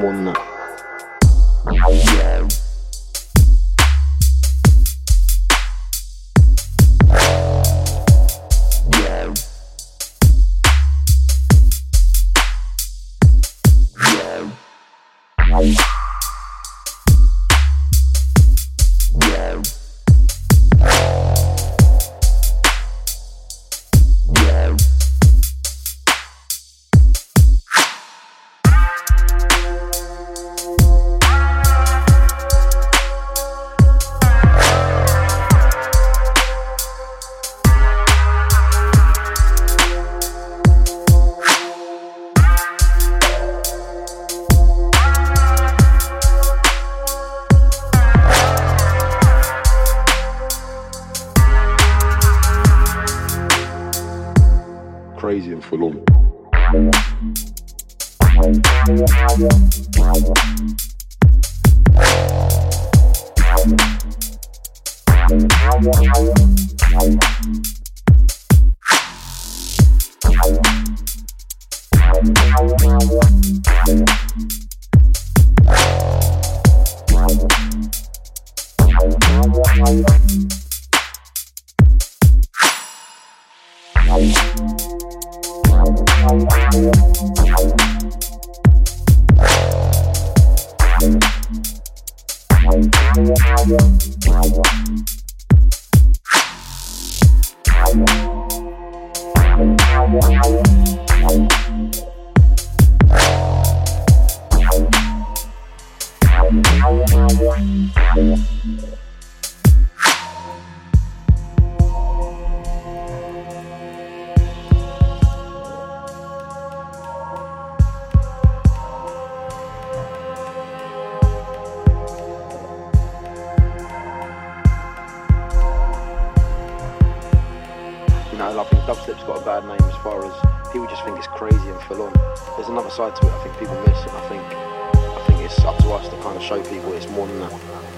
show crazy and full on. There's another side to it I think people miss, and I think I think it's up to us to kind of show people it's more than that.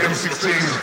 M16.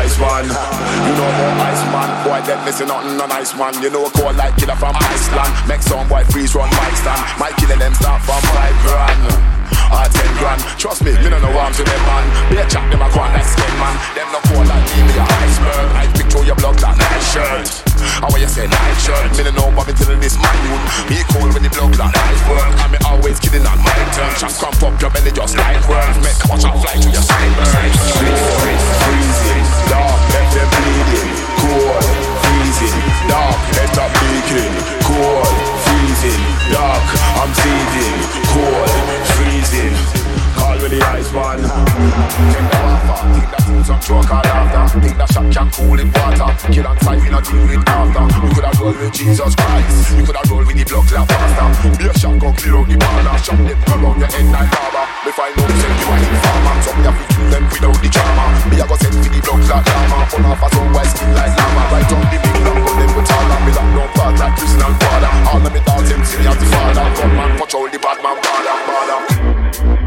Call the Iceman. You know more Iceman. Boy, dead missing nothing on Iceman. You know a cold like killer from Iceland. Make some boy freeze run my stand. My killer them start from five grand or ten grand. Trust me, me no know arms to them man. Be a chap them a go on like skin man. Them no cold like me, me a iceberg. I picture your blood like night shirt. How you say night shirt? Me no know but me telling this man you. Me cold when the blood like iceberg. And me always kidding on my turn. Chop crump up your belly just like worms. Make watch out fly to your sideburns. Freezing, dark, let them bleeding. Cold, freezing, dark, head up leaking. Cold, freezing, dark, I'm seething. Cold, freezing. Me the Iceman. Take the water, think that fools some joke or laughter. Think that shot can cool in water. Kill and fight, we not deal with after. We coulda roll with Jesus Christ. We coulda roll with the blood clot faster. Be a shotgun, clear out the border. Shot them around your head like lava. Me find out say you are informer. So me have to them without the drama. Me a go send for the blood clot llama. Pull off a white skin like llama. Right on the big lamp, but them with all me lock down part like prison and border. All of me dogs them see me as the father. Gunman, punch all the bad man, border, border.